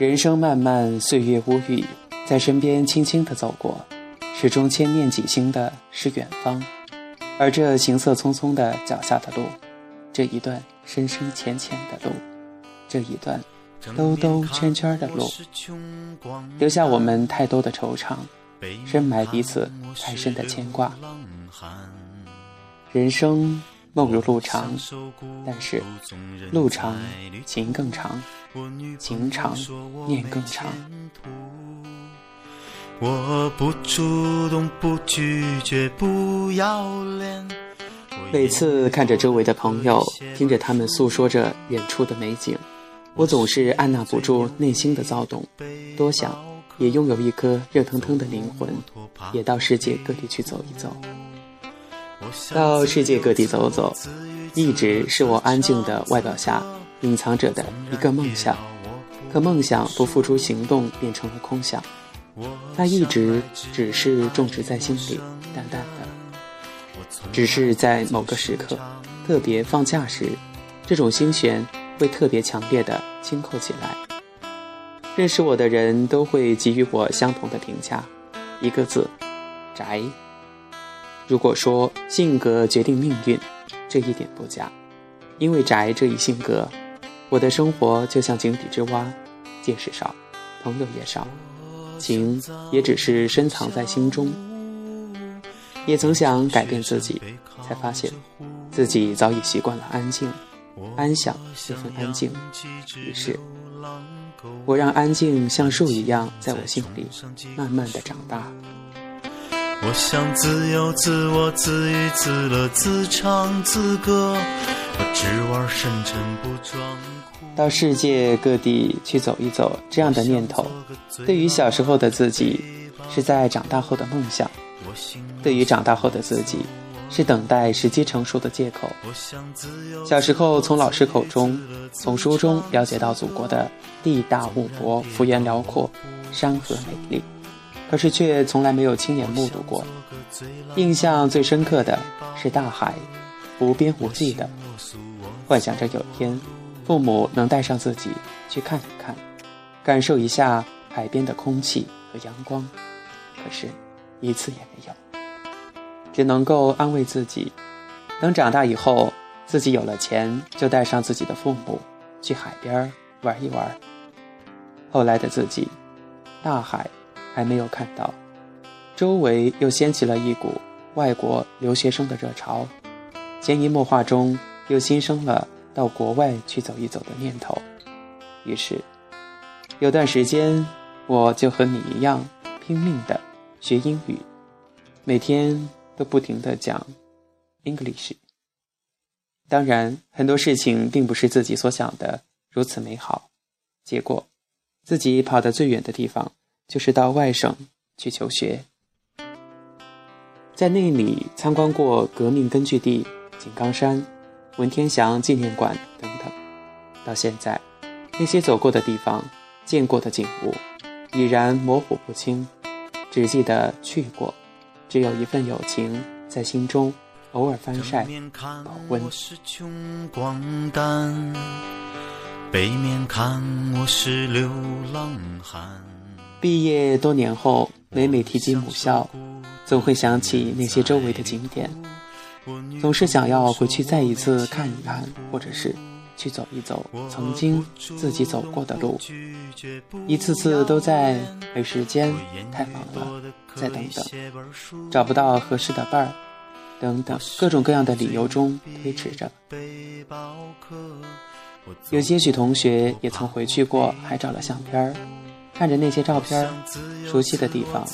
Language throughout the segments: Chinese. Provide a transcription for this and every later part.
人生漫漫，岁月无语，在身边轻轻的走过，始终牵念几心的是远方。而这行色匆匆的脚下的路，这一段深深浅浅的路，这一段兜兜圈圈的路，留下我们太多的惆怅，深埋彼此太深的牵挂。人生梦如路长，但是路长情更长，情长念更长。我不主动，不拒绝，不要脸。每次看着周围的朋友，听着他们诉说着远处的美景，我总是按捺不住内心的躁动，多想也拥有一颗热腾腾的灵魂，也到世界各地去走一走。到世界各地走走，一直是我安静的外表下隐藏着的一个梦想。可梦想不付出行动，变成了空想。它一直只是种植在心里，淡淡的。只是在某个时刻，特别放假时，这种心弦会特别强烈的轻扣起来。认识我的人都会给予我相同的评价，一个字：宅。如果说性格决定命运，这一点不假。因为宅这一性格，我的生活就像井底之蛙，见识少，朋友也少。情也只是深藏在心中，也曾想改变自己，才发现自己早已习惯了安静，安享这份安静。于是，我让安静像树一样，在我心里慢慢的长大。我想自由自我自娱自乐自唱自歌，我只玩深沉不装。到世界各地去走一走，这样的念头，对于小时候的自己，是在长大后的梦想；对于长大后的自己，是等待时机成熟的借口。小时候从老师口中、从书中了解到祖国的地大物博、幅员辽阔、山河美丽，可是却从来没有亲眼目睹过。印象最深刻的是大海，无边无际的，幻想着有天。父母能带上自己去看一看，感受一下海边的空气和阳光，可是，一次也没有。只能够安慰自己，等长大以后，自己有了钱，就带上自己的父母去海边玩一玩。后来的自己，大海还没有看到，周围又掀起了一股外国留学生的热潮，潜移默化中又新生了。到国外去走一走的念头，于是有段时间，我就和你一样拼命的学英语，每天都不停的讲 English。当然，很多事情并不是自己所想的如此美好，结果自己跑得最远的地方就是到外省去求学，在那里参观过革命根据地井冈山。文天祥纪念馆等等，到现在，那些走过的地方、见过的景物，已然模糊不清，只记得去过，只有一份友情在心中偶尔翻晒保温。背面看我是流浪汉。毕业多年后，每每提及母校，总会想起那些周围的景点。总是想要回去再一次看一看，或者是去走一走曾经自己走过的路，一次次都在没时间、太忙了、再等等、找不到合适的伴儿等等各种各样的理由中推迟着。有些许同学也曾回去过，还照了相片儿，看着那些照片，熟悉的地方。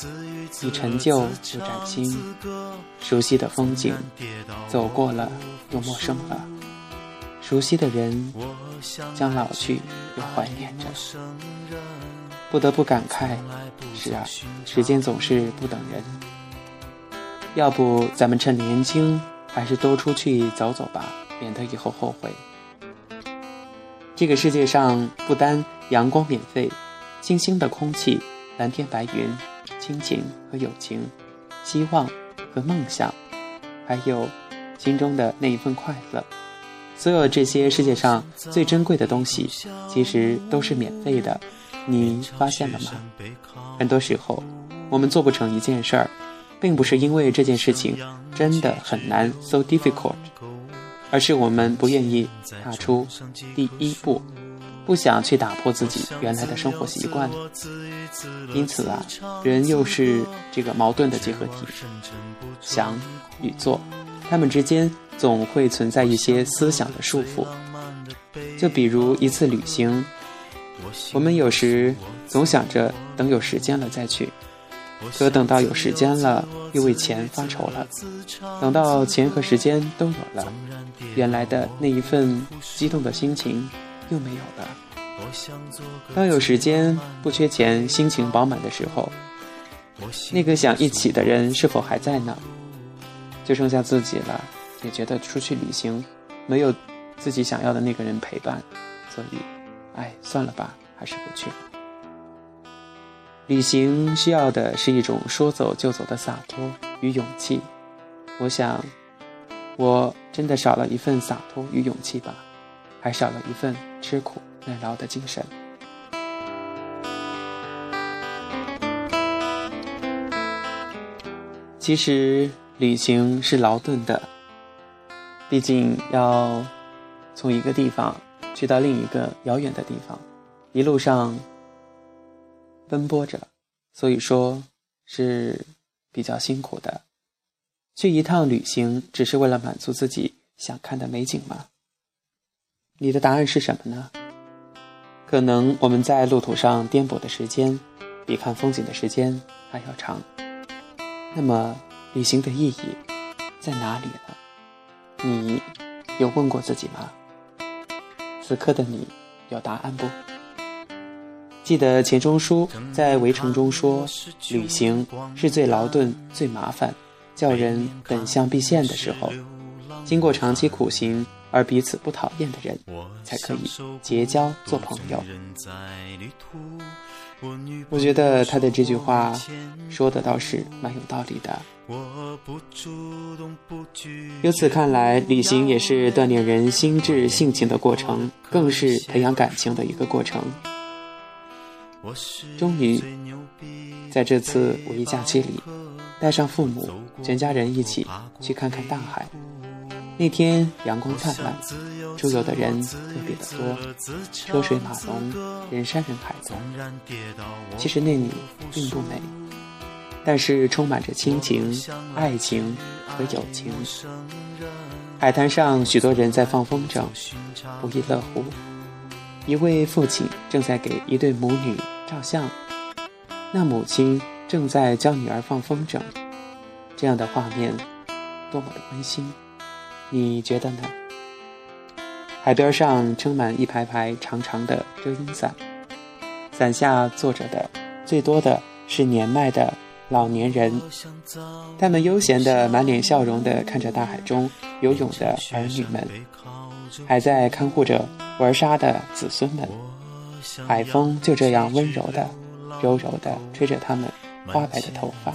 已陈旧又崭新，熟悉的风景，走过了又陌生了；熟悉的人，将老去又怀念着。不得不感慨，是啊，时间总是不等人。要不咱们趁年轻，还是多出去走走吧，免得以后后悔。这个世界上不单阳光免费，清新的空气，蓝天白云。亲情和友情，希望和梦想，还有心中的那一份快乐，所有这些世界上最珍贵的东西，其实都是免费的，你发现了吗？很多时候，我们做不成一件事儿，并不是因为这件事情真的很难，so difficult，而是我们不愿意踏出第一步，不想去打破自己原来的生活习惯。因此啊，人又是这个矛盾的结合体，想与做，他们之间总会存在一些思想的束缚。就比如一次旅行。我们有时总想着等有时间了再去，可等到有时间了，又为钱发愁了；等到钱和时间都有了，原来的那一份激动的心情又没有了。当有时间不缺钱、心情饱满的时候，那个想一起的人是否还在呢？就剩下自己了，也觉得出去旅行没有自己想要的那个人陪伴，所以。哎，算了吧，还是不去了。旅行需要的是一种说走就走的洒脱与勇气。我想，我真的少了一份洒脱与勇气吧，还少了一份吃苦耐劳的精神。其实，旅行是劳顿的，毕竟要从一个地方。去到另一个遥远的地方，一路上奔波着，所以说是比较辛苦的。去一趟旅行，只是为了满足自己想看的美景吗？你的答案是什么呢？可能我们在路途上颠簸的时间，比看风景的时间还要长。那么，旅行的意义在哪里呢？你有问过自己吗？此刻的你有答案不？记得钱钟书在《围城》中说：“旅行是最劳顿、最麻烦、叫人本相毕现的时候。经过长期苦行而彼此不讨厌的人，才可以结交做朋友。”我觉得他的这句话说的倒是蛮有道理的。由此看来，旅行也是锻炼人心智性情的过程，更是培养感情的一个过程。终于，在这次五一假期里，带上父母，全家人一起去看看大海。那天阳光灿烂，出游的人特别的多，车水马龙，人山人海的。其实那里并不美。但是充满着亲情、爱情和友情。海滩上许多人在放风筝，不亦乐乎。一位父亲正在给一对母女照相，那母亲正在教女儿放风筝。这样的画面多么的温馨，你觉得呢？海边上撑满一排排长长的遮阴伞，伞下坐着的最多的是年迈的。老年人，他们悠闲的、满脸笑容的看着大海中游泳的儿女们，还在看护着玩沙的子孙们。海风就这样温柔的、柔柔的吹着他们花白的头发。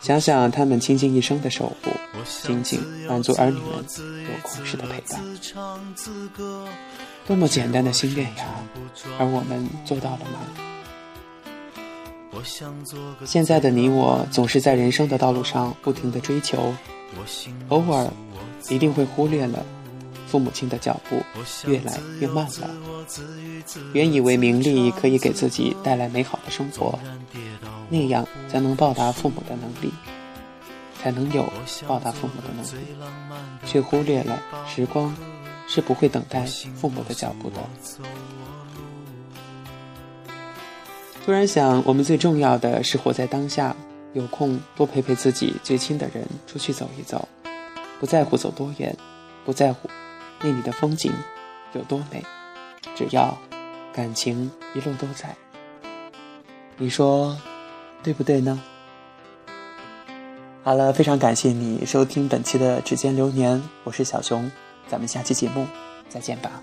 想想他们倾尽一生的守护，仅仅满足儿女们有空时的陪伴，多么简单的心愿呀！而我们做到了吗？现在的你我总是在人生的道路上不停的追求，偶尔一定会忽略了父母亲的脚步越来越慢了。原以为名利可以给自己带来美好的生活，那样才能报答父母的能力，才能有报答父母的能力，却忽略了时光是不会等待父母的脚步的。突然想，我们最重要的是活在当下，有空多陪陪自己最亲的人，出去走一走，不在乎走多远，不在乎那里的风景有多美，只要感情一路都在。你说对不对呢？好了，非常感谢你收听本期的指尖流年，我是小熊，咱们下期节目再见吧。